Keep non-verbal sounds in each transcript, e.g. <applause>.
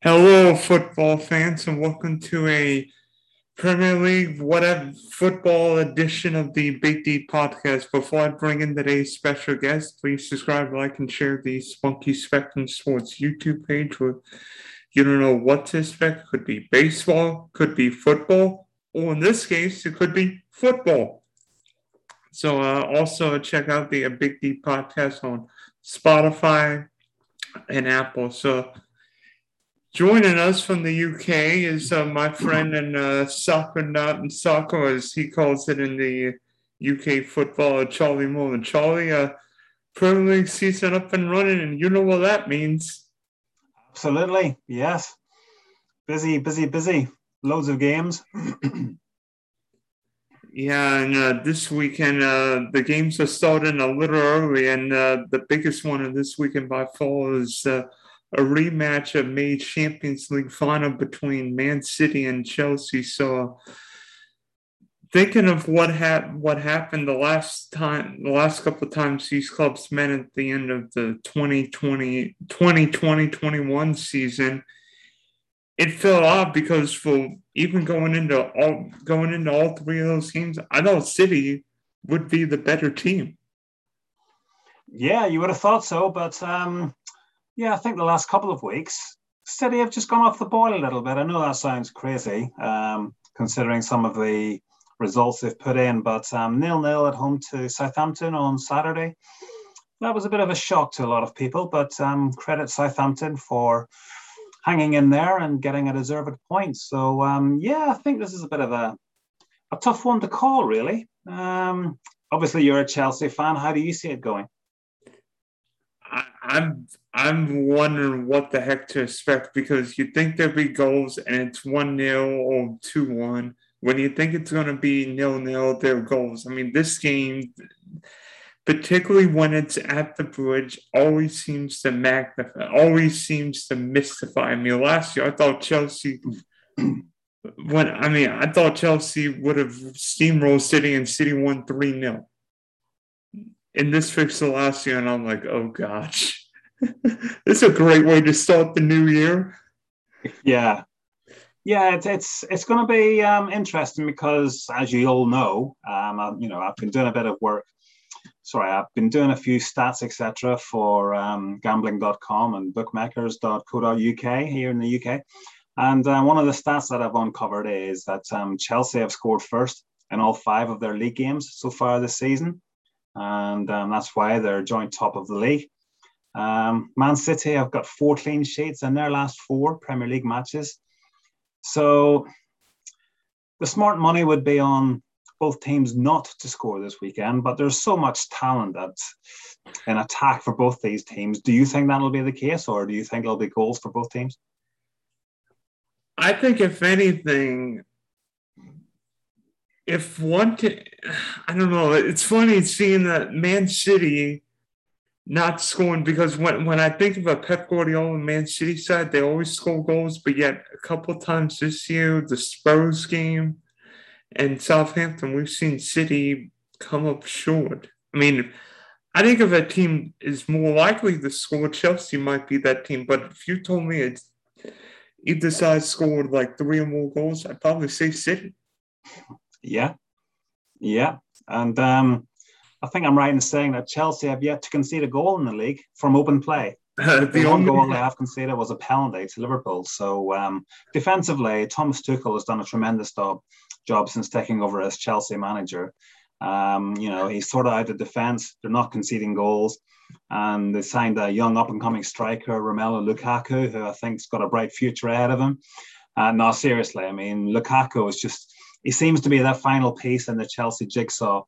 Hello, football fans, and welcome to a Premier League whatever football edition of the Big D podcast. Before I bring in today's special guest, please subscribe, like, and share the Spunky Spectrum Sports YouTube page. Where you don't know what to expect. Could be baseball, could be football, or in this case, it could be football. So, uh, also check out the Big D podcast on Spotify and Apple. So Joining us from the UK is uh, my friend and uh, soccer nut and soccer, as he calls it in the UK football, Charlie Mullan. Charlie, uh, Premier League season up and running, and you know what that means. Absolutely, yes. Busy, busy, busy. Loads of games. <clears throat> yeah, and uh, this weekend uh, the games are starting a little early, and uh, the biggest one of this weekend by far is uh, a rematch of May Champions League final between Man City and Chelsea. So thinking of what ha- what happened the last time the last couple of times these clubs met at the end of the 2020 2020 21 season it felt odd because for even going into all going into all three of those games i thought city would be the better team yeah you would have thought so but um yeah, I think the last couple of weeks, City have just gone off the boil a little bit. I know that sounds crazy, um, considering some of the results they've put in, but um, nil nil at home to Southampton on Saturday. That was a bit of a shock to a lot of people, but um, credit Southampton for hanging in there and getting a deserved point. So um, yeah, I think this is a bit of a a tough one to call, really. Um, obviously, you're a Chelsea fan. How do you see it going? I'm I'm wondering what the heck to expect because you think there'll be goals and it's one 0 or two one. When you think it's going to be nil nil, there are goals. I mean, this game, particularly when it's at the bridge, always seems to magnify, always seems to mystify me. Last year, I thought Chelsea. <clears throat> When I mean, I thought Chelsea would have steamrolled City and City won three 0 in this the last year, and I'm like, oh gosh, <laughs> this is a great way to start the new year. Yeah, yeah, it's it's, it's going to be um, interesting because, as you all know, um, I, you know, I've been doing a bit of work. Sorry, I've been doing a few stats, etc., for um, gambling.com and bookmakers.co.uk here in the UK. And uh, one of the stats that I've uncovered is that um, Chelsea have scored first in all five of their league games so far this season and um, that's why they're joint top of the league. Um, Man City have got four clean sheets in their last four Premier League matches. So the smart money would be on both teams not to score this weekend, but there's so much talent that in attack for both these teams. Do you think that'll be the case, or do you think there'll be goals for both teams? I think, if anything, if one can, I don't know. It's funny seeing that Man City not scoring because when, when I think of a Pep Guardiola Man City side, they always score goals, but yet a couple times this year, the Spurs game and Southampton, we've seen City come up short. I mean, I think if a team is more likely to score, Chelsea might be that team. But if you told me it's either side scored like three or more goals, I'd probably say City. Yeah, yeah, and um, I think I'm right in saying that Chelsea have yet to concede a goal in the league from open play. Uh, <laughs> the, only goal they have conceded was a penalty to Liverpool. So um, defensively, Thomas Tuchel has done a tremendous job, job since taking over as Chelsea manager. Um, you know, he's sorted out the defense. They're not conceding goals. And they signed a young up and coming striker, Romelu Lukaku, who I think's got a bright future ahead of him. And uh, no, seriously, I mean, Lukaku is just he seems to be that final piece in the Chelsea jigsaw.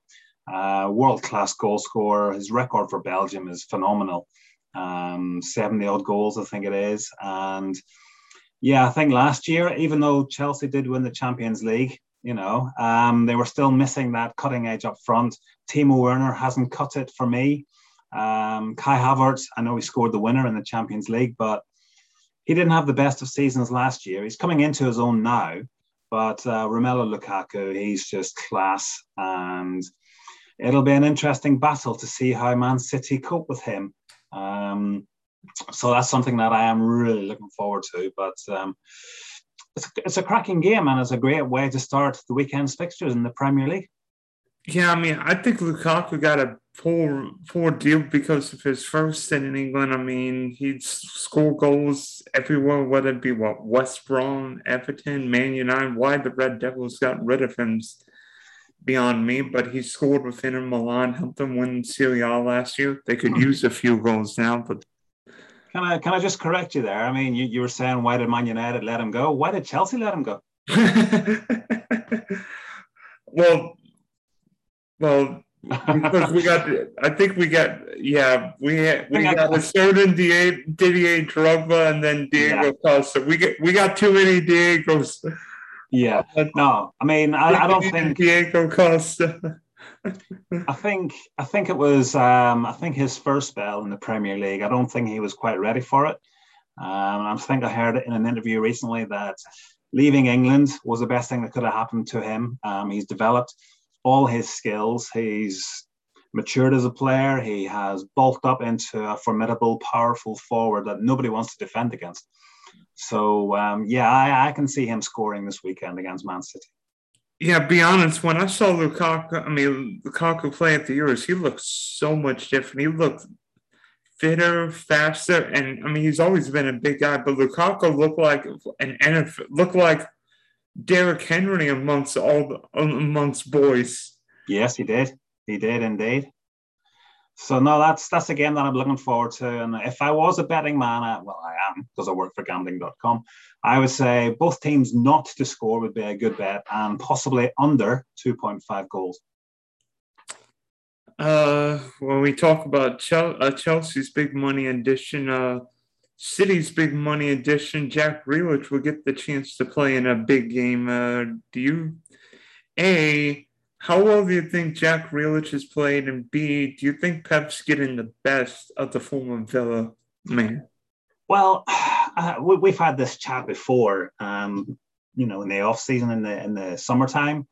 Uh, world class goal scorer. His record for Belgium is phenomenal. Um, 70 odd goals, I think it is. And yeah, I think last year, even though Chelsea did win the Champions League, you know, um, they were still missing that cutting edge up front. Timo Werner hasn't cut it for me. Um, Kai Havertz, I know he scored the winner in the Champions League, but he didn't have the best of seasons last year. He's coming into his own now. But uh, Romelu Lukaku, he's just class. And it'll be an interesting battle to see how Man City cope with him. Um, so that's something that I am really looking forward to. But um, it's, it's a cracking game and it's a great way to start the weekend's fixtures in the Premier League. Yeah, I mean, I think Lukaku got a poor poor deal because of his first stint in England. I mean, he'd score goals everywhere, whether it be what West Brom, Everton, Man United. Why the Red Devils got rid of him beyond me, but he scored with Inter Milan, helped them win Serie A last year. They could hmm. use a few goals now, but can I can I just correct you there? I mean, you, you were saying why did Man United let him go? Why did Chelsea let him go? <laughs> well, well, because we got, I think we got, yeah, we we got a certain Didier, Didier Drogba and then Diego yeah. Costa. We get we got too many Diegos. Yeah, no, I mean, I, I don't think Diego Costa. I think I think it was um, I think his first spell in the Premier League. I don't think he was quite ready for it. Um, I think I heard it in an interview recently that leaving England was the best thing that could have happened to him. Um, he's developed all his skills. He's matured as a player. He has bulked up into a formidable, powerful forward that nobody wants to defend against. So um, yeah, I, I can see him scoring this weekend against Man City. Yeah, be honest. When I saw Lukaku, I mean Lukaku play at the Euros, he looked so much different. He looked fitter, faster, and I mean he's always been a big guy. But Lukaku looked like an NFL, looked like Derrick Henry amongst all amongst boys. Yes, he did. He did indeed. So no, that's that's a game that I'm looking forward to. And if I was a betting man, I, well, I am because I work for gambling.com. I would say both teams not to score would be a good bet, and possibly under 2.5 goals. Uh, when we talk about uh, Chelsea's big money addition, uh, City's big money addition, Jack Grealish will get the chance to play in a big game. Uh, do you, A, how well do you think Jack Grealish has played? And B, do you think Pep's getting the best of the former Villa man? Well, uh, we, have had this chat before. Um, you know, in the off season, in the in the summertime,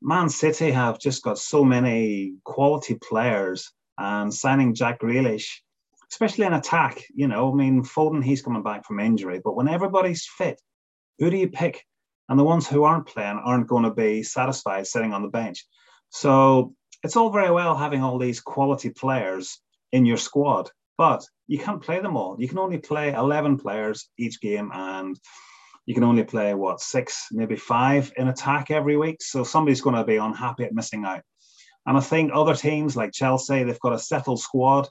Man City have just got so many quality players, and signing Jack Grealish, especially in attack. You know, I mean, Foden, he's coming back from injury, but when everybody's fit, who do you pick? And the ones who aren't playing aren't going to be satisfied sitting on the bench. So it's all very well having all these quality players in your squad, but you can't play them all. You can only play 11 players each game, and you can only play what six, maybe five in attack every week. So somebody's going to be unhappy at missing out. And I think other teams like Chelsea, they've got a settled squad.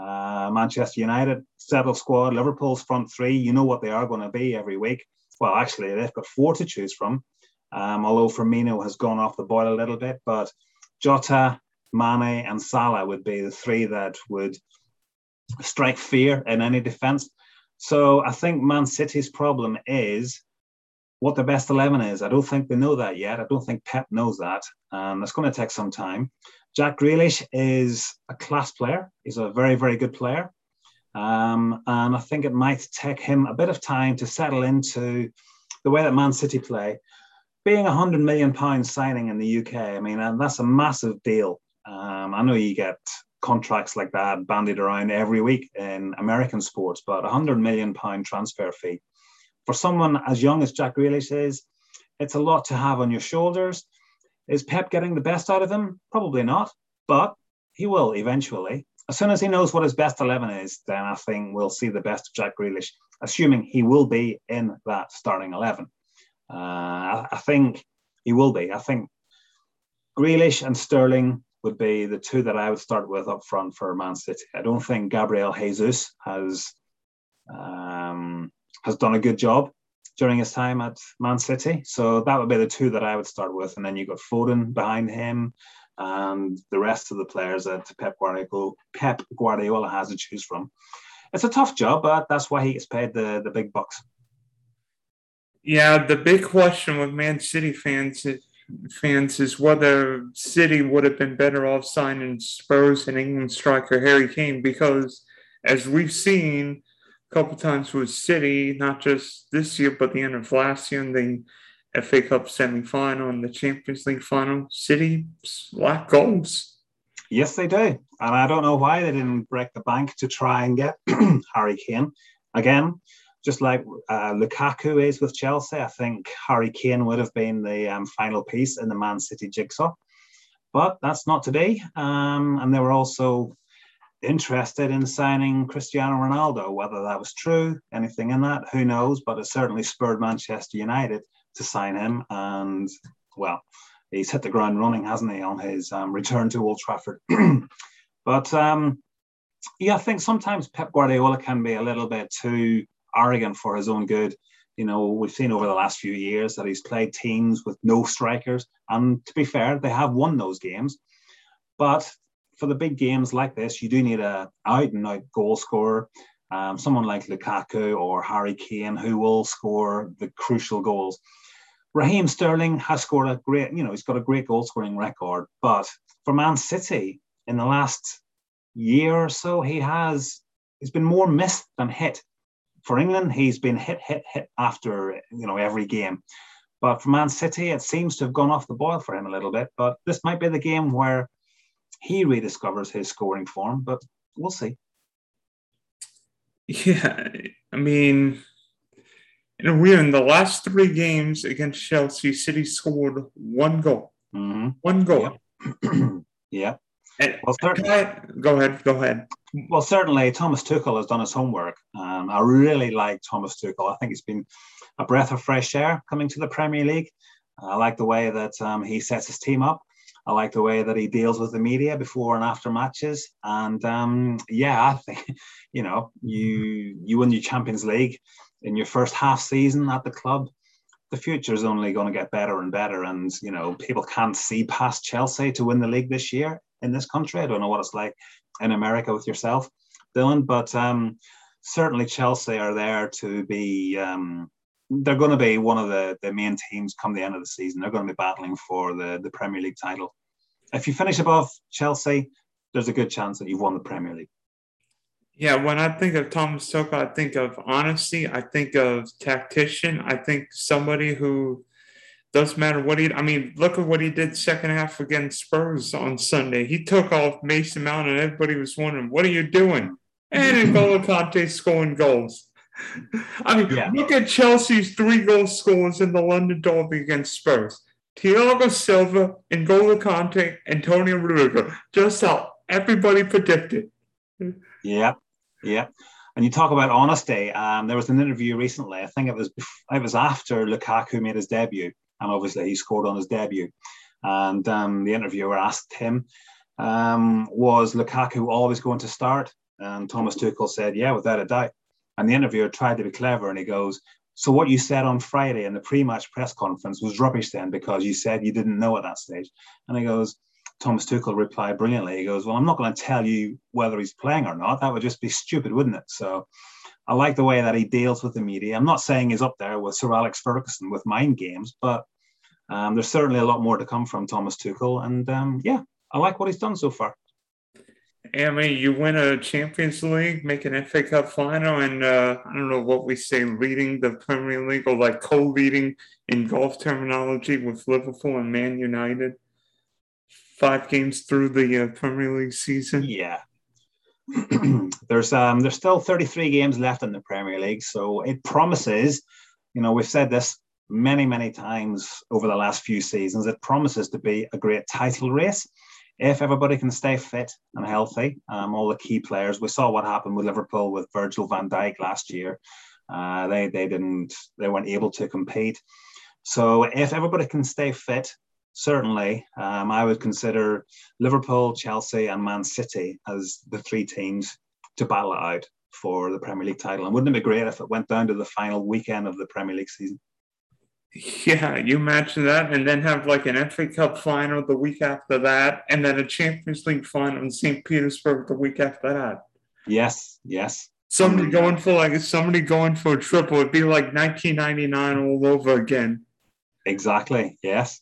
Uh, Manchester United, settled squad. Liverpool's front three, you know what they are going to be every week well, actually, they've got four to choose from. Um, although Firmino has gone off the boil a little bit, but Jota, Mane, and Salah would be the three that would strike fear in any defense. So I think Man City's problem is what the best 11 is. I don't think they know that yet. I don't think Pep knows that. And it's going to take some time. Jack Grealish is a class player. He's a very, very good player. Um, and I think it might take him a bit of time to settle into the way that Man City play. Being a hundred million pound signing in the UK, I mean, that's a massive deal. Um, I know you get contracts like that bandied around every week in American sports, but a hundred million pound transfer fee for someone as young as Jack Grealish is, it's a lot to have on your shoulders. Is Pep getting the best out of him? Probably not, but he will eventually as soon as he knows what his best 11 is, then I think we'll see the best of Jack Grealish, assuming he will be in that starting 11. Uh, I, think he will be. I think Grealish and Sterling would be the two that I would start with up front for Man City. I don't think Gabriel Jesus has um, has done a good job during his time at Man City. So that would be the two that I would start with. And then you've got Foden behind him and the rest of the players that Pep Guardiola, Pep Guardiola has to choose from. It's a tough job, but that's why he gets paid the, the big bucks. Yeah, the big question with Man City fans fans is whether City would have been better off signing Spurs and England striker Harry Kane because, as we've seen a couple times with City, not just this year but the end of last year and the FA Cup semi final and the Champions League final, City lack goals. Yes, they do. And I don't know why they didn't break the bank to try and get <clears throat> Harry Kane. Again, just like uh, Lukaku is with Chelsea, I think Harry Kane would have been the um, final piece in the Man City jigsaw. But that's not today. Um, and they were also interested in signing Cristiano Ronaldo. Whether that was true, anything in that, who knows? But it certainly spurred Manchester United to sign him. And well, he's hit the ground running, hasn't he, on his um, return to Old Trafford? <clears throat> but um, yeah, I think sometimes Pep Guardiola can be a little bit too arrogant for his own good. You know, we've seen over the last few years that he's played teams with no strikers, and to be fair, they have won those games. But for the big games like this, you do need a out and out goal scorer, um, someone like Lukaku or Harry Kane who will score the crucial goals. Raheem Sterling has scored a great, you know, he's got a great goal scoring record. But for Man City in the last year or so, he has he's been more missed than hit. For England, he's been hit, hit, hit after you know every game. But for Man City, it seems to have gone off the boil for him a little bit. But this might be the game where he rediscovers his scoring form. But we'll see. Yeah, I mean, and we're in the last three games against Chelsea. City scored one goal. Mm-hmm. One goal. Yeah. <clears throat> yeah. And, well, certainly, go ahead. Go ahead. Well, certainly, Thomas Tuchel has done his homework. Um, I really like Thomas Tuchel. I think it's been a breath of fresh air coming to the Premier League. I like the way that um, he sets his team up. I like the way that he deals with the media before and after matches. And um, yeah, I think <laughs> you know you you win your Champions League in your first half season at the club, the future is only going to get better and better. And, you know, people can't see past Chelsea to win the league this year in this country. I don't know what it's like in America with yourself, Dylan, but um, certainly Chelsea are there to be. Um, they're going to be one of the, the main teams come the end of the season. They're going to be battling for the, the Premier League title. If you finish above Chelsea, there's a good chance that you've won the Premier League. Yeah, when I think of Thomas Tuchel, I think of honesty. I think of tactician. I think somebody who doesn't matter what he. I mean, look at what he did second half against Spurs on Sunday. He took off Mason Mount, and everybody was wondering, "What are you doing?" And N'Golo Kante scoring goals. I mean, yeah. look at Chelsea's three goal scores in the London Derby against Spurs. Thiago Silva, N'Golo Kante, Antonio Rudiger. Just how everybody predicted. Yeah, yeah. And you talk about honesty. Um, there was an interview recently. I think it was it was after Lukaku made his debut, and obviously he scored on his debut. And um, the interviewer asked him, um, "Was Lukaku always going to start?" And Thomas Tuchel said, "Yeah, without a doubt." And the interviewer tried to be clever, and he goes, "So what you said on Friday in the pre-match press conference was rubbish then, because you said you didn't know at that stage." And he goes, Thomas Tuchel replied brilliantly. He goes, Well, I'm not going to tell you whether he's playing or not. That would just be stupid, wouldn't it? So I like the way that he deals with the media. I'm not saying he's up there with Sir Alex Ferguson with mind games, but um, there's certainly a lot more to come from Thomas Tuchel. And um, yeah, I like what he's done so far. Mean, you win a Champions League, make an FA Cup final, and uh, I don't know what we say, leading the Premier League or like co leading in golf terminology with Liverpool and Man United five games through the uh, Premier League season. Yeah. <clears throat> there's um there's still 33 games left in the Premier League, so it promises, you know, we've said this many many times over the last few seasons. It promises to be a great title race if everybody can stay fit and healthy. Um, all the key players. We saw what happened with Liverpool with Virgil Van Dijk last year. Uh, they they didn't they weren't able to compete. So if everybody can stay fit certainly um, I would consider Liverpool, Chelsea, and Man City as the three teams to battle it out for the Premier League title. And wouldn't it be great if it went down to the final weekend of the Premier League season? Yeah, you imagine that, and then have like an FA Cup final the week after that, and then a Champions League final in St. Petersburg the week after that. Yes, yes. Somebody going for like somebody going for a triple. It'd be like 1999 all over again. Exactly. Yes.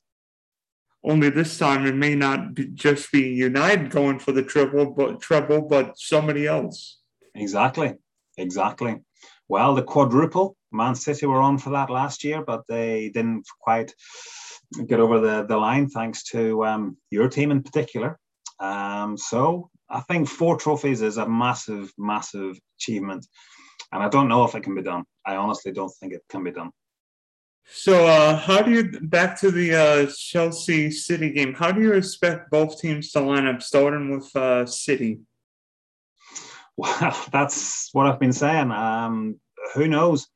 Only this time it may not be just be United going for the triple, but treble, but somebody else. Exactly, exactly. Well, the quadruple, Man City were on for that last year, but they didn't quite get over the, the line thanks to um, your team in particular. Um, so I think four trophies is a massive, massive achievement. And I don't know if it can be done. I honestly don't think it can be done. So, uh, how do you back to the uh, Chelsea City game? How do you expect both teams to line up, starting with uh, City? <laughs> Well, that's what I've been saying. Um, who knows?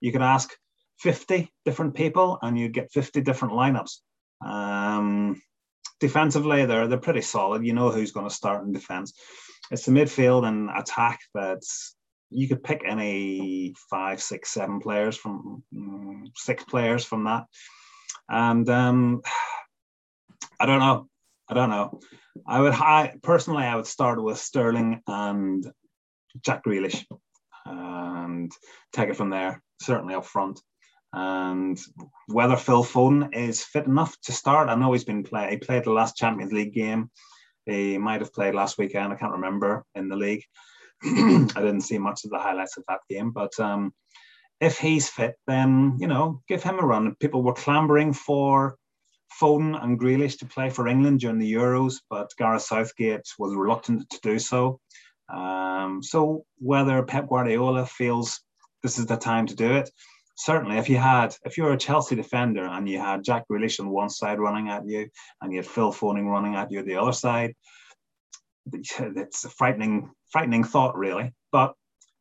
You could ask 50 different people and you'd get 50 different lineups. Um, defensively, they're they're pretty solid. You know who's going to start in defense. It's the midfield and attack that's you could pick any five, six, seven players from um, six players from that, and um, I don't know. I don't know. I would I, personally I would start with Sterling and Jack Grealish, and take it from there. Certainly up front, and whether Phil Foden is fit enough to start. I know he's been play. He played the last Champions League game. He might have played last weekend. I can't remember in the league. <clears throat> I didn't see much of the highlights of that game, but um, if he's fit, then you know, give him a run. People were clambering for Foden and Grealish to play for England during the Euros, but Gareth Southgate was reluctant to do so. Um, so whether Pep Guardiola feels this is the time to do it, certainly if you had if you're a Chelsea defender and you had Jack Grealish on one side running at you and you had Phil Foden running at you the other side, it's a frightening frightening thought really. But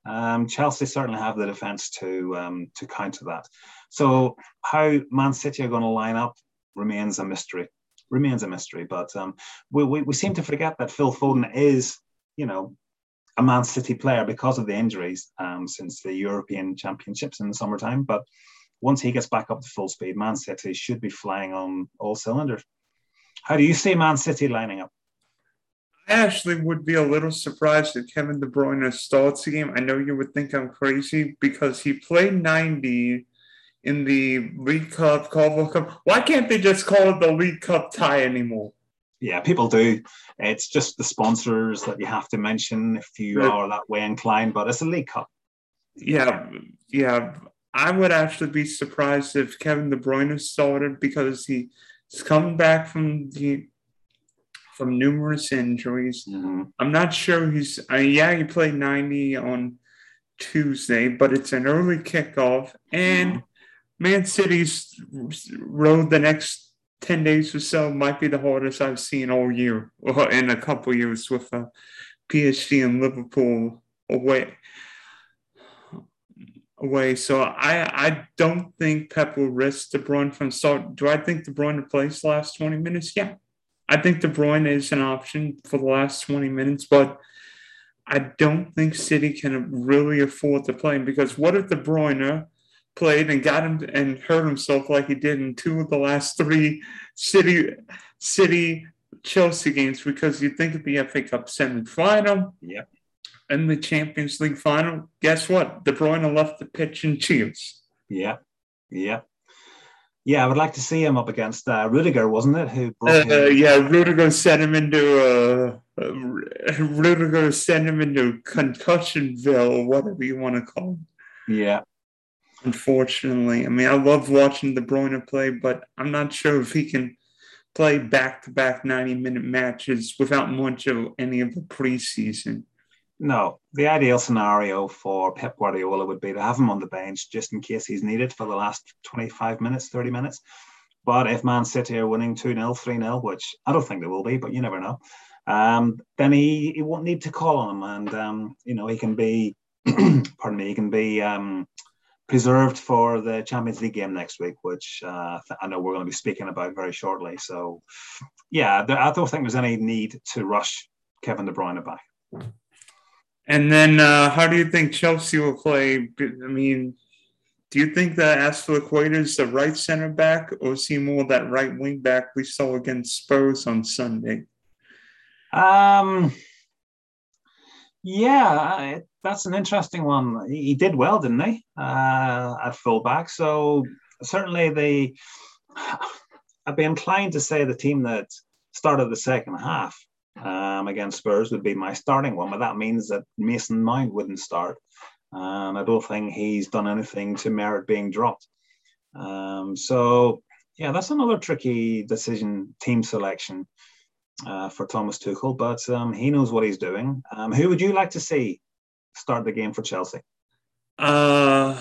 um, Chelsea certainly have the defence to um, to counter that. So how Man City are going to line up remains a mystery. Remains a mystery. But um, we, we, we seem to forget that Phil Foden is, you know, a Man City player because of the injuries um, since the European Championships in the summertime. But once he gets back up to full speed, Man City should be flying on all cylinders. How do you see Man City lining up? I actually would be a little surprised if Kevin De Bruyne starts the game. I know you would think I'm crazy because he played 90 in the League Cup, Carabao Cup. Why can't they just call it the League Cup tie anymore? Yeah, people do. It's just the sponsors that you have to mention if you are that way inclined, but it's a League Cup. Yeah, yeah. I would actually be surprised if Kevin De Bruyne has started because he's come back from the from numerous injuries. Mm-hmm. I'm not sure he's. Uh, yeah, he played 90 on Tuesday, but it's an early kickoff, and mm-hmm. Man City's road the next 10 days or so might be the hardest I've seen all year, or in a couple years with uh, PSG and Liverpool away. Away, so I I don't think Pep will risk De Bruyne from start. Do I think De Bruyne plays the last twenty minutes? Yeah, I think De Bruyne is an option for the last twenty minutes, but I don't think City can really afford to play him because what if De Bruyne played and got him and hurt himself like he did in two of the last three City City Chelsea games because you think of the FA Cup semi-final, yeah, and the Champions League final. Guess what? De Bruyne left the pitch in cheers. Yeah, yeah. Yeah, I would like to see him up against uh, Rudiger, wasn't it? Who uh, yeah, Rudiger sent him into uh, uh, Rudiger sent him into concussionville, whatever you want to call it. Yeah, unfortunately. I mean, I love watching De Bruyne play, but I'm not sure if he can play back to back 90 minute matches without much of any of the preseason. No, the ideal scenario for Pep Guardiola would be to have him on the bench just in case he's needed for the last 25 minutes, 30 minutes. But if Man City are winning 2 0, 3 0, which I don't think they will be, but you never know, um, then he, he won't need to call on him. And, um, you know, he can be, <clears throat> pardon me, he can be um, preserved for the Champions League game next week, which uh, I know we're going to be speaking about very shortly. So, yeah, I don't think there's any need to rush Kevin De Bruyne back. And then, uh, how do you think Chelsea will play? I mean, do you think that Azpilicueta is the right center back, or is he more that right wing back we saw against Spurs on Sunday? Um, yeah, that's an interesting one. He did well, didn't he, uh, at fullback? So certainly the. <sighs> I'd be inclined to say the team that started the second half um, against Spurs would be my starting one, but that means that Mason Mount wouldn't start. Um, I don't think he's done anything to merit being dropped. Um, so yeah, that's another tricky decision, team selection. Uh, for Thomas Tuchel, but um, he knows what he's doing. Um, who would you like to see start the game for Chelsea? Uh,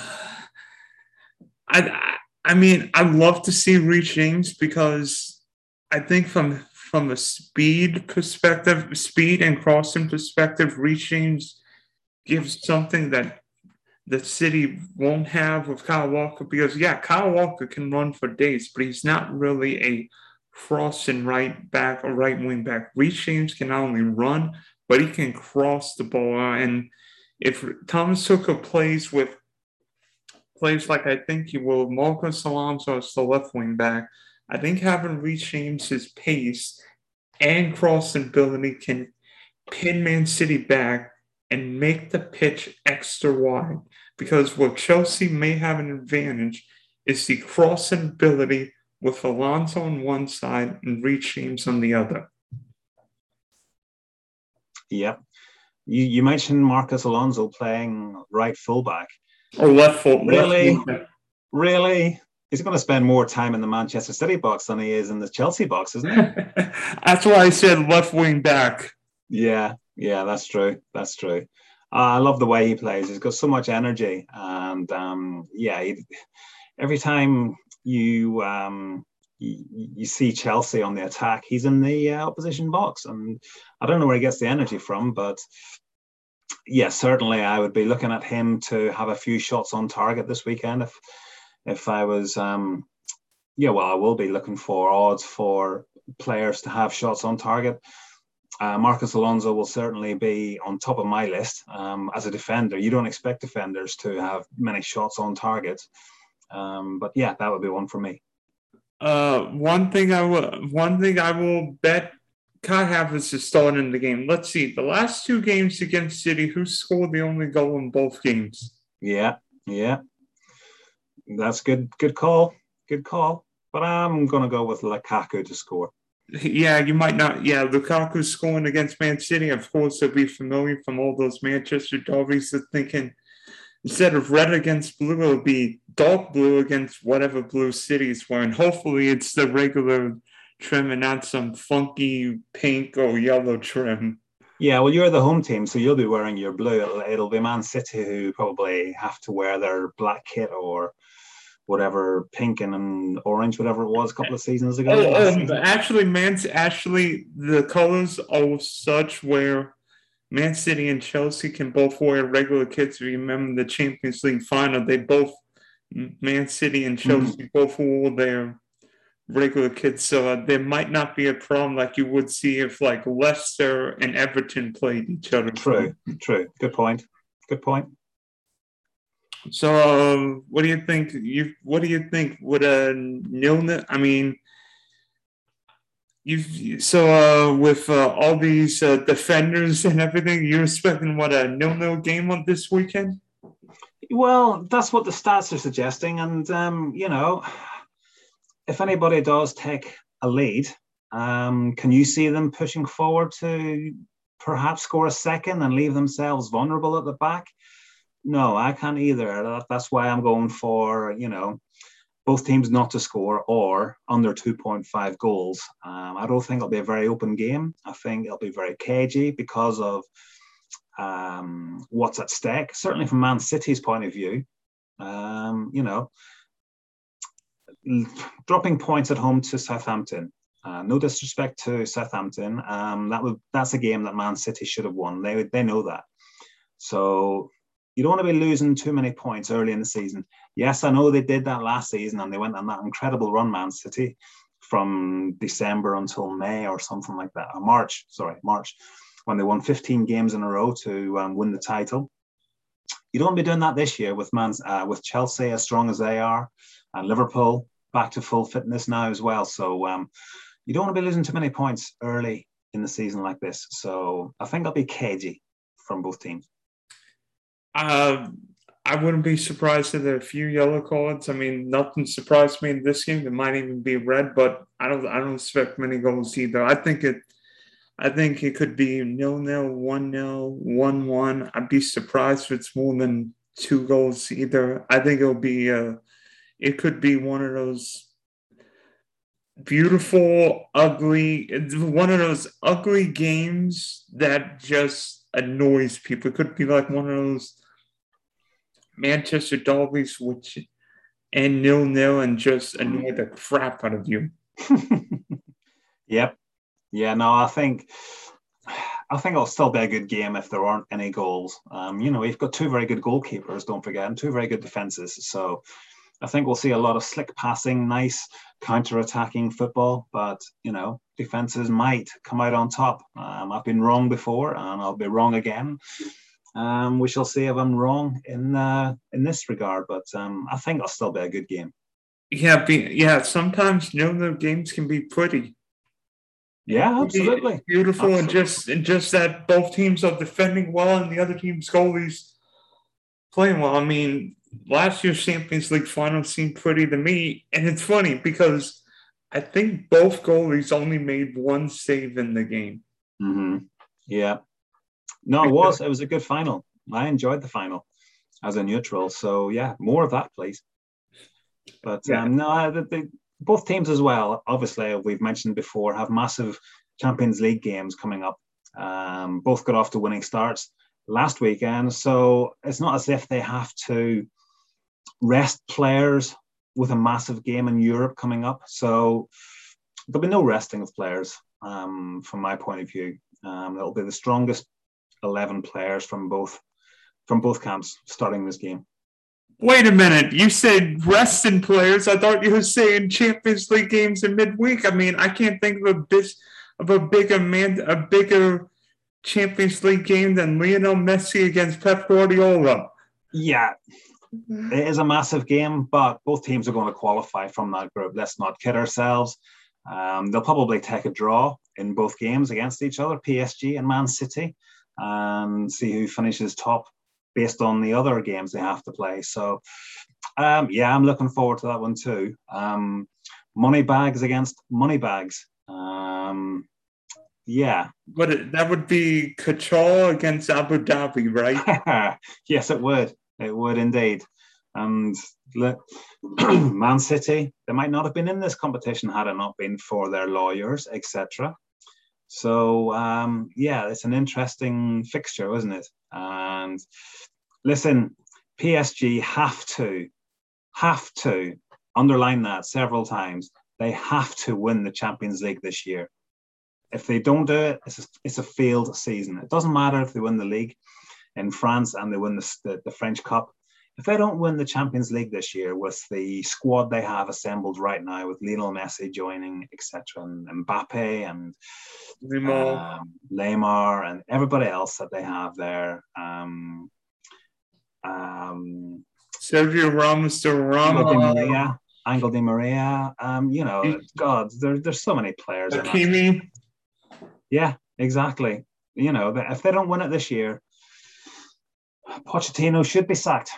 I I mean, I'd love to see Reece James because I think from from a speed perspective, speed and crossing perspective, Reece James gives something that the city won't have with Kyle Walker because yeah, Kyle Walker can run for days, but he's not really a crossing right back or right wing back. Reece James can not only run, but he can cross the ball. And if Thomas Tuchel plays with plays like I think he will, Marcos Alonso as the left wing back, I think having Reece James's pace and crossing ability can pin Man City back and make the pitch extra wide. Because what Chelsea may have an advantage is the crossing ability with Alonso on one side and Reece James on the other. Yeah. You, you mentioned Marcos Alonso playing right fullback. Or left full. Really? Left really? He's going to spend more time in the Manchester City box than he is in the Chelsea box, isn't he? <laughs> That's why I said left wing back. Yeah, yeah, that's true. That's true. Uh, I love the way he plays. He's got so much energy, and um, yeah, he, every time you, um, you, you see Chelsea on the attack, he's in the uh, opposition box, and I don't know where he gets the energy from, but yeah, certainly I would be looking at him to have a few shots on target this weekend if if I was um, yeah, well, I will be looking for odds for players to have shots on target. Uh, Marcos Alonso will certainly be on top of my list um, as a defender. You don't expect defenders to have many shots on target, um, but yeah, that would be one for me. Uh, one thing I will, one thing I will bet Kai Havertz is starting in the game. Let's see, the last two games against City, who scored the only goal in both games? Yeah, yeah, that's good. Good call. Good call. But I'm gonna go with Lukaku to score. Yeah, you might not. Yeah, Lukaku scoring against Man City. Of course, they'll be familiar from all those Manchester derbies. They're thinking instead of red against blue, it'll be dark blue against whatever blue cities were. And hopefully, it's the regular trim and not some funky pink or yellow trim. Yeah, well, you're the home team, so you'll be wearing your blue. It'll, it'll be Man City who probably have to wear their black kit or whatever pink and orange, whatever it was a couple of seasons ago. Oh, oh actually, Man, actually, the colors are such where Man City and Chelsea can both wear regular kits. Remember the Champions League final? They both, Man City and mm-hmm. Chelsea, mm-hmm. both wore their regular kits. So uh, there might not be a problem like you would see if like Leicester and Everton played each other. True, true. Good point. Good point. So, uh, what do you think? You what do you think? Would a nil? Nil I mean, you so uh, with uh, all these uh, defenders and everything, you're expecting what a nil-nil game on this weekend? Well, that's what the stats are suggesting, and um, you know, if anybody does take a lead, um, can you see them pushing forward to perhaps score a second and leave themselves vulnerable at the back? No, I can't either. That's why I'm going for, you know, both teams not to score or under 2.5 goals. Um, I don't think it'll be a very open game. I think it'll be very cagey because of um, what's at stake. Certainly from Man City's point of view, um, you know, dropping points at home to Southampton. Uh, no disrespect to Southampton, um, that would that's a game that Man City should have won. They they know that. So you don't want to be losing too many points early in the season. Yes, I know they did that last season and they went on that incredible run, Man City, from December until May or something like that, or March, sorry, March, when they won 15 games in a row to um, win the title. You don't be doing that this year with Man, uh, with Chelsea as strong as they are, and Liverpool back to full fitness now as well. So um, you don't want to be losing too many points early in the season like this. So I think I'll be cagey from both teams. Uh, I wouldn't be surprised if there are a few yellow cards. I mean, nothing surprised me in this game. There might even be red, but I don't. I don't expect many goals either. I think it. I think it could be nil nil, one nil, one one. I'd be surprised if it's more than two goals either. I think it'll be. Uh, it could be one of those beautiful, ugly. One of those ugly games that just annoys people. It could be like one of those Manchester derbies, which and nil nil, and just annoy the crap out of you. <laughs> yep. Yeah. No, I think. I think it'll still be a good game if there aren't any goals. Um, you know, we've got two very good goalkeepers, don't forget, and two very good defenses. So I think we'll see a lot of slick passing, nice counter-attacking football, but you know, defenses might come out on top. Um, I've been wrong before, and I'll be wrong again. Um, we shall see if I'm wrong in uh, in this regard, but um, I think it'll still be a good game. Yeah, be, yeah. Sometimes you know the games can be pretty. Yeah, absolutely. Beautiful, absolutely. and just and just that both teams are defending well, and the other team's goalies playing well. I mean, last year's Champions League final seemed pretty to me. And it's funny because I think both goalies only made one save in the game. Mm-hmm. Yeah. No, it was. It was a good final. I enjoyed the final as a neutral. So, yeah, more of that, please. But yeah. um, no, the, the, both teams as well, obviously, we've mentioned before, have massive Champions League games coming up. Um, both got off to winning starts last weekend. So it's not as if they have to rest players with a massive game in Europe coming up. So there'll be no resting of players um, from my point of view. Um, it'll be the strongest 11 players from both from both camps starting this game. Wait a minute. You said resting players. I thought you were saying Champions League games in midweek. I mean, I can't think of a bit of a bigger man, a bigger Champions League game than Lionel Messi against Pep Guardiola. Yeah, it is a massive game, but both teams are going to qualify from that group. Let's not kid ourselves. Um, they'll probably take a draw in both games against each other, PSG and Man City, and see who finishes top based on the other games they have to play. So, um, yeah, I'm looking forward to that one too. Um, money bags against money bags. Um, yeah. But that would be Qatar against Abu Dhabi, right? <laughs> yes, it would. It would indeed. And look, <clears throat> Man City, they might not have been in this competition had it not been for their lawyers, etc. So um, yeah, it's an interesting fixture, isn't it? And listen, PSG have to, have to underline that several times. They have to win the Champions League this year. If they don't do it, it's a, it's a failed season. It doesn't matter if they win the league in France and they win the, the, the French Cup. If they don't win the Champions League this year with the squad they have assembled right now, with Lionel Messi joining, etc., and Mbappe and Neymar. Um, Neymar and everybody else that they have there, um, um, Sergio Ramos, Di Maria, Angel Di Maria. Um, you know, God, there, there's so many players. Hakimi. Yeah, exactly. You know, if they don't win it this year, Pochettino should be sacked.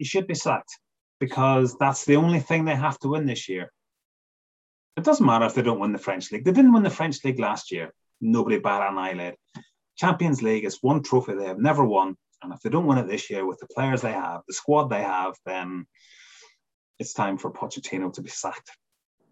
He should be sacked because that's the only thing they have to win this year. It doesn't matter if they don't win the French league. They didn't win the French league last year. Nobody bat an eyelid. Champions League is one trophy they have never won. And if they don't win it this year with the players they have, the squad they have, then it's time for Pochettino to be sacked.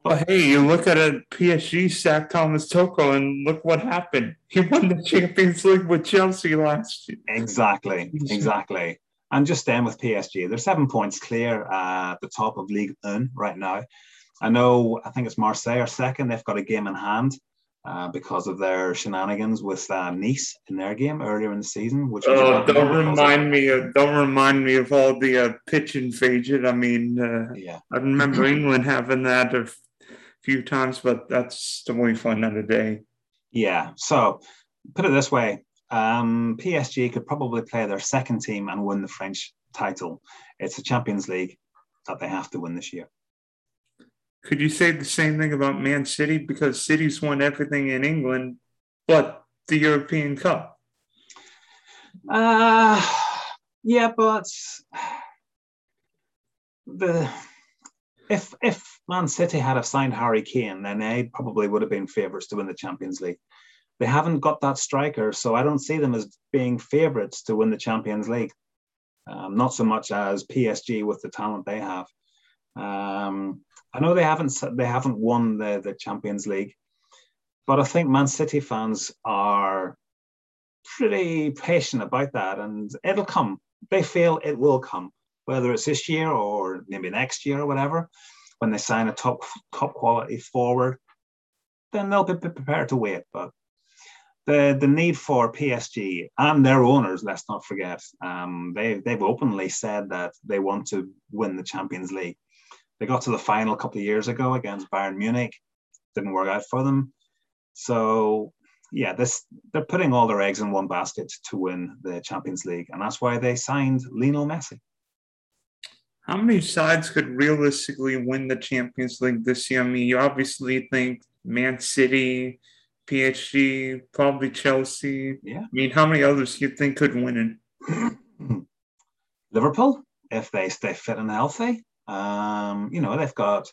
Well, hey, you look at a PSG sack Thomas Tuchel, and look what happened. He won the <laughs> Champions League with Chelsea last year. Exactly, exactly. And just staying with PSG, they're seven points clear uh, at the top of League One right now. I know, I think it's Marseille are second. They've got a game in hand uh, because of their shenanigans with uh, Nice in their game earlier in the season. Which oh, don't remind me of don't remind me of all the uh, pitch invasion. I mean, uh, yeah, I remember England having that a few times, but that's the only fun of the day. Yeah. So put it this way: um, PSG could probably play their second team and win the French title. It's a Champions League that they have to win this year. Could you say the same thing about Man City? Because City's won everything in England but the European Cup. Uh, yeah, but the if if Man City had have signed Harry Kane, then they probably would have been favourites to win the Champions League. They haven't got that striker, so I don't see them as being favourites to win the Champions League. Um, not so much as PSG with the talent they have. Um, I know they haven't they haven't won the, the Champions League, but I think Man City fans are pretty patient about that, and it'll come. They feel it will come, whether it's this year or maybe next year or whatever. When they sign a top top quality forward, then they'll be prepared to wait. But the the need for PSG and their owners, let's not forget, um, they they've openly said that they want to win the Champions League. They got to the final a couple of years ago against Bayern Munich, didn't work out for them. So yeah, this they're putting all their eggs in one basket to win the Champions League, and that's why they signed Lionel Messi. How many sides could realistically win the Champions League this year? I mean, you obviously think Man City, PSG, probably Chelsea. Yeah. I mean, how many others do you think could win it? <clears throat> Liverpool, if they stay fit and healthy. Um, you know, they've got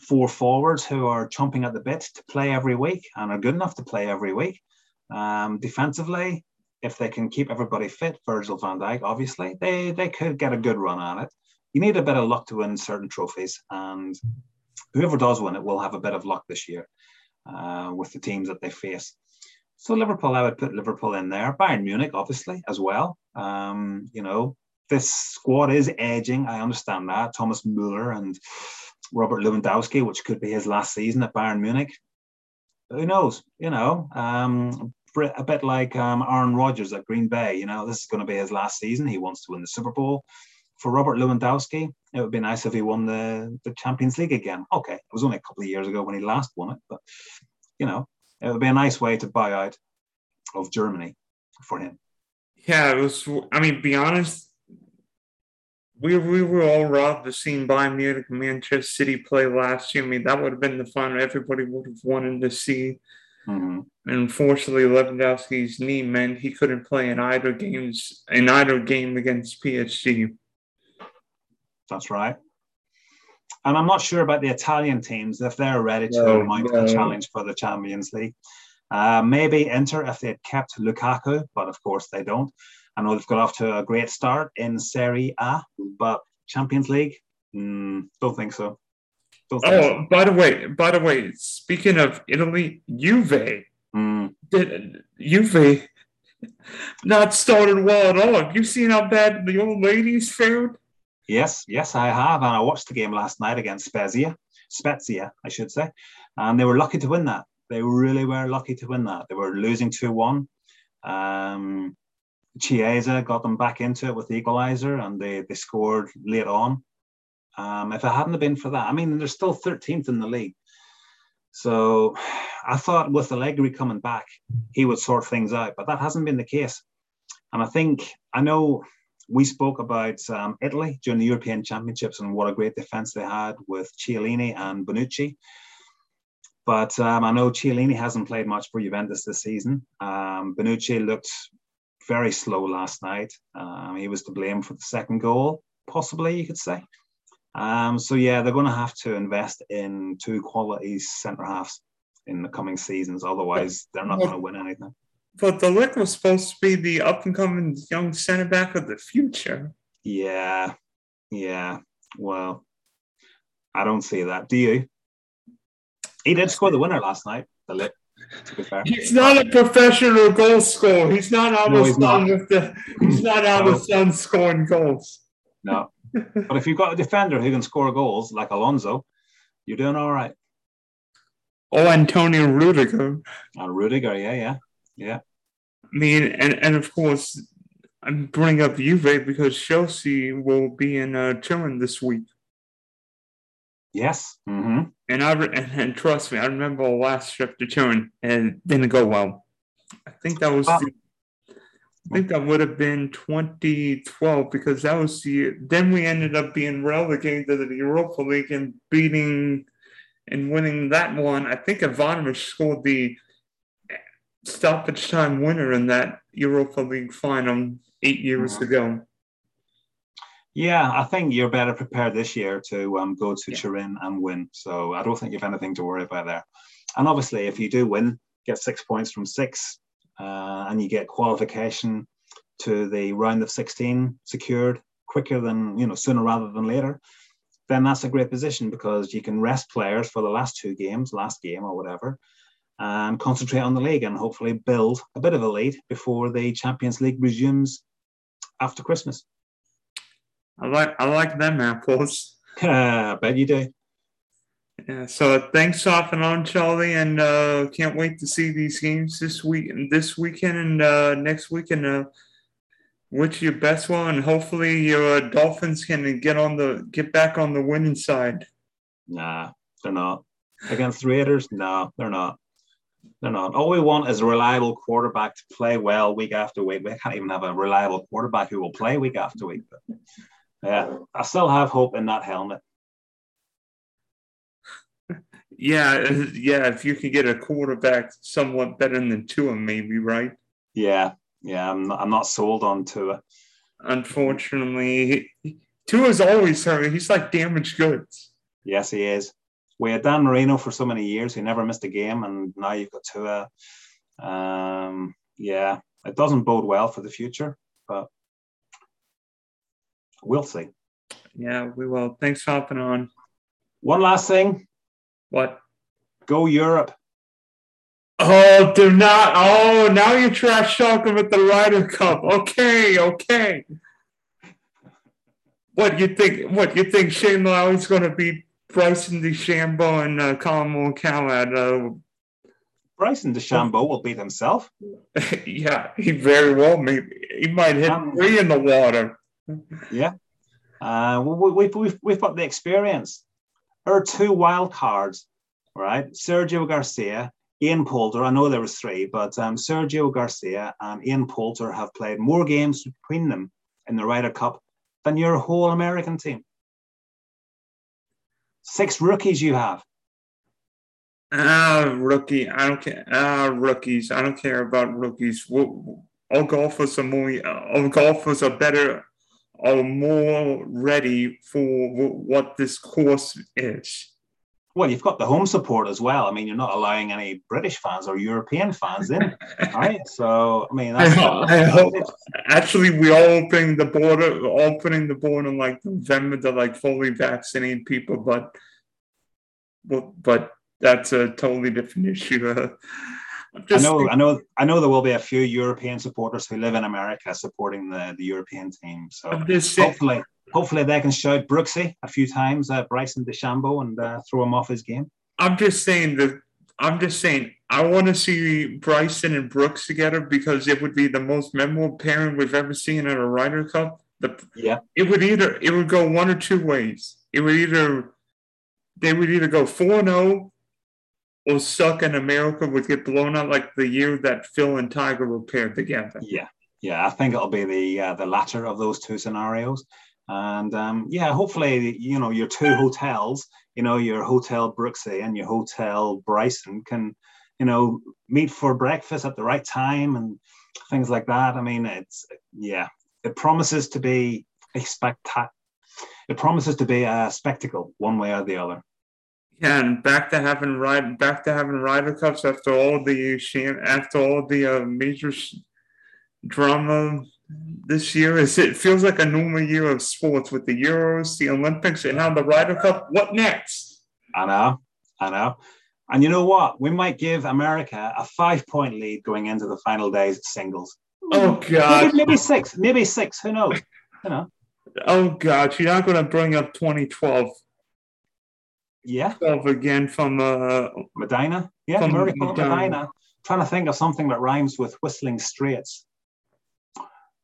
four forwards who are chomping at the bit to play every week and are good enough to play every week. Um, defensively, if they can keep everybody fit, Virgil van Dijk, obviously, they, they could get a good run on it. You need a bit of luck to win certain trophies, and whoever does win it will have a bit of luck this year uh, with the teams that they face. So Liverpool, I would put Liverpool in there. Bayern Munich, obviously, as well. Um, you know, this squad is edging. I understand that. Thomas Muller and Robert Lewandowski, which could be his last season at Bayern Munich. Who knows? You know, um, a bit like um, Aaron Rodgers at Green Bay. You know, this is going to be his last season. He wants to win the Super Bowl. For Robert Lewandowski, it would be nice if he won the, the Champions League again. Okay, it was only a couple of years ago when he last won it, but you know, it would be a nice way to buy out of Germany for him. Yeah, it was. I mean, be honest, we we were all robbed of seeing Bayern Munich and Manchester City play last year. I mean, that would have been the fun everybody would have wanted to see. Mm-hmm. And unfortunately, Lewandowski's knee meant he couldn't play in either games in either game against PSG. That's right. And I'm not sure about the Italian teams if they're ready to no, mount no. the challenge for the Champions League. Uh, maybe Inter if they had kept Lukaku, but of course they don't. I know they've got off to a great start in Serie A, but Champions League, mm, don't think so. Don't think oh, so. by the way, by the way, speaking of Italy, Juve mm. did Juve not started well at all. Have you seen how bad the old ladies fared? Yes, yes, I have, and I watched the game last night against Spezia, Spezia, I should say, and they were lucky to win that. They really were lucky to win that. They were losing two one. Um, Chiesa got them back into it with the equaliser and they, they scored late on. Um, if it hadn't been for that, I mean, they're still 13th in the league. So I thought with Allegri coming back, he would sort things out, but that hasn't been the case. And I think, I know we spoke about um, Italy during the European Championships and what a great defense they had with Chiellini and Bonucci. But um, I know Chiellini hasn't played much for Juventus this season. Um, Bonucci looked very slow last night. Um, he was to blame for the second goal, possibly you could say. Um, so yeah, they're going to have to invest in two quality centre halves in the coming seasons. Otherwise, they're not going to win anything. But De Ligt was supposed to be the up and coming young centre back of the future. Yeah, yeah. Well, I don't see that. Do you? He did score the winner last night. De Ligt to be fair. He's not a professional goal scorer. He's not out no, he's not. with the he's not out no. sun scoring goals. No. but if you've got a defender who can score goals like Alonso, you're doing all right. Oh, Antonio Rudiger. And Rudiger, yeah, yeah. Yeah. I mean, and, and of course, I bring up Juve because Chelsea will be in uh, Turin this week. Yes. Mm-hmm. And I and, and, trust me, I remember the last trip to Turin and didn't go well. I think that was. The, I think that would have been 2012 because that was the. Then we ended up being relegated to the Europa League and beating and winning that one. I think Ivanovic scored the stoppage time winner in that Europa League final eight years ago. Yeah, I think you're better prepared this year to um, go to yeah. Turin and win. So I don't think you've anything to worry about there. And obviously, if you do win, get six points from six, uh, and you get qualification to the round of 16 secured quicker than, you know, sooner rather than later, then that's a great position because you can rest players for the last two games, last game or whatever, and concentrate on the league and hopefully build a bit of a lead before the Champions League resumes after Christmas. I like I like them apples. <laughs> I bet you do. Yeah, so thanks off and on, Charlie, and uh, can't wait to see these games this week, this weekend, and uh, next weekend. Uh, which your best one, and hopefully your Dolphins can get on the get back on the winning side. Nah, they're not against Raiders. No, they're not. They're not. All we want is a reliable quarterback to play well week after week. We can't even have a reliable quarterback who will play week after week. But yeah, I still have hope in that helmet. <laughs> Yeah, yeah. If you can get a quarterback somewhat better than Tua, maybe right. Yeah, yeah. I'm not, I'm not sold on Tua. Unfortunately, Tua's always hurt. He's like damaged goods. Yes, he is. We had Dan Marino for so many years. He never missed a game, and now you've got Tua. Um, yeah, it doesn't bode well for the future, but we'll see. Yeah, we will. Thanks for hopping on. One last thing. What? Go Europe. Oh, do not. Oh, now you're trash talking with the Ryder Cup. Okay, okay. What you think? What you think? Shane Lowry's going to beat Bryson DeChambeau and uh, Collin Morikawa at uh, Bryson DeChambeau will beat himself. <laughs> yeah, he very well maybe he might hit um, three in the water. Yeah, uh, we, we've, we've, we've got the experience. There are two wild cards, right? Sergio Garcia, Ian Poulter. I know there was three, but um, Sergio Garcia and Ian Poulter have played more games between them in the Ryder Cup than your whole American team. Six rookies you have. Ah, rookie. I don't care. Ah, rookies. I don't care about rookies. All golfers are more. All golfers are better are more ready for what this course is. Well, you've got the home support as well. I mean, you're not allowing any British fans or European fans in, <laughs> right? So, I mean, that's, I, I hope, actually, we are opening the border, opening the border in like November to like fully vaccinate people, but, but, but that's a totally different issue. <laughs> Just I know, I know, I know there will be a few European supporters who live in America supporting the, the European team. So hopefully, hopefully they can shout Brooksy a few times at Bryson DeChambeau and uh, throw him off his game. I'm just saying that I'm just saying I want to see Bryson and Brooks together because it would be the most memorable pairing we've ever seen at a Ryder Cup. The, yeah, it would either it would go one or two ways. It would either they would either go four 0 will suck and America would get blown out like the year that Phil and Tiger were paired together. Yeah, yeah, I think it'll be the uh, the latter of those two scenarios. And um, yeah, hopefully, you know, your two hotels, you know, your Hotel Brooksy and your Hotel Bryson can, you know, meet for breakfast at the right time and things like that. I mean, it's yeah, it promises to be a. It promises to be a spectacle, one way or the other. Yeah, and back to having ride back to having Ryder Cups after all the after all the uh, major drama this year. Is it feels like a normal year of sports with the Euros, the Olympics, and now the Ryder Cup. What next? I know, I know. And you know what? We might give America a five point lead going into the final days of singles. Oh God, maybe, maybe six, maybe six. Who knows? You know. Oh God, you're not going to bring up 2012 yeah. Of again from uh, Medina. Yeah, from Miracle Medina. Medina. Trying to think of something that rhymes with Whistling Straits.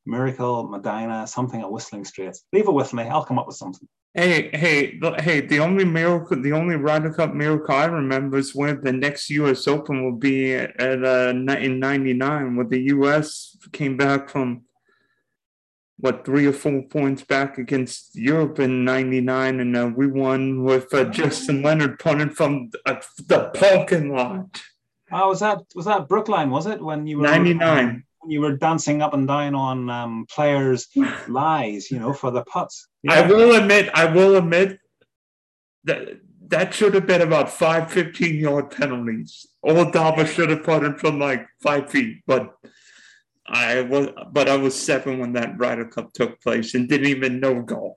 Miracle, Medina, something at Whistling Straits. Leave it with me. I'll come up with something. Hey, hey, hey! The only miracle, the only Ryder Cup miracle I remember is when the next U.S. Open will be at, at uh, in '99, when the U.S. came back from what three or four points back against Europe in '99, and uh, we won with uh, Justin Leonard punting from uh, the parking lot. Oh, was that was that Brookline? Was it when you were '99? When you were dancing up and down on um, players' lies, you know, for the putts. Yeah. I will admit, I will admit that that should have been about five 15 yard penalties. Old Dava should have put it from like five feet, but I was, but I was seven when that Ryder Cup took place and didn't even know golf.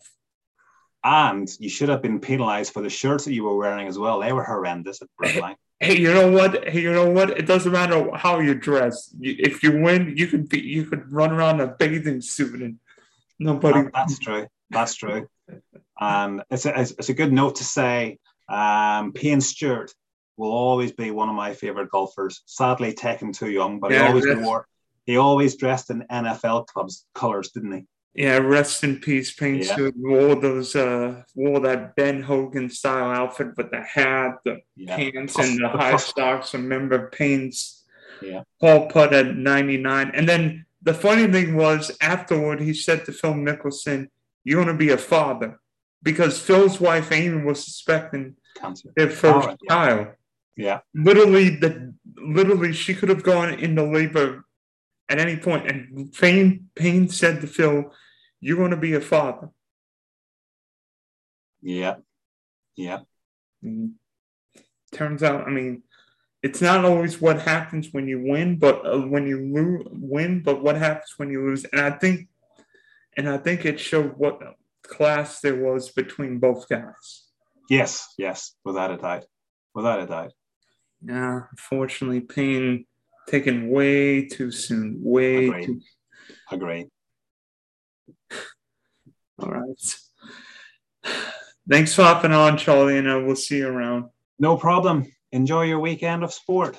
And you should have been penalised for the shirts that you were wearing as well. They were horrendous at Brookline. <laughs> Hey, you know what? Hey, you know what? It doesn't matter how you dress. If you win, you could be you could run around in a bathing suit and nobody. That, that's true. That's true. And it's a, it's a good note to say. Um, Payne Stewart will always be one of my favorite golfers. Sadly, taken too young, but yeah, he always wore. He always dressed in NFL clubs colors, didn't he? Yeah, rest in peace, Payne yeah. wore those uh wore that Ben Hogan style outfit with the hat, the yeah. pants, and the <laughs> high socks. Remember Payne's yeah. Paul putt at 99. And then the funny thing was afterward he said to Phil Mickelson, You're gonna be a father. Because Phil's wife Amy was suspecting Cancer. their first oh, child. Yeah. Literally the literally she could have gone into labor at any point. And Payne, Payne said to Phil, You're going to be a father. Yeah. Yeah. Mm-hmm. Turns out, I mean, it's not always what happens when you win, but uh, when you lose, win, but what happens when you lose. And I think, and I think it showed what class there was between both guys. Yes, yes, without a doubt, without a doubt. Yeah, unfortunately, Payne taken way too soon. Way Agreed. too. Agree. All right. Thanks for hopping on, Charlie, and uh, we'll see you around. No problem. Enjoy your weekend of sport.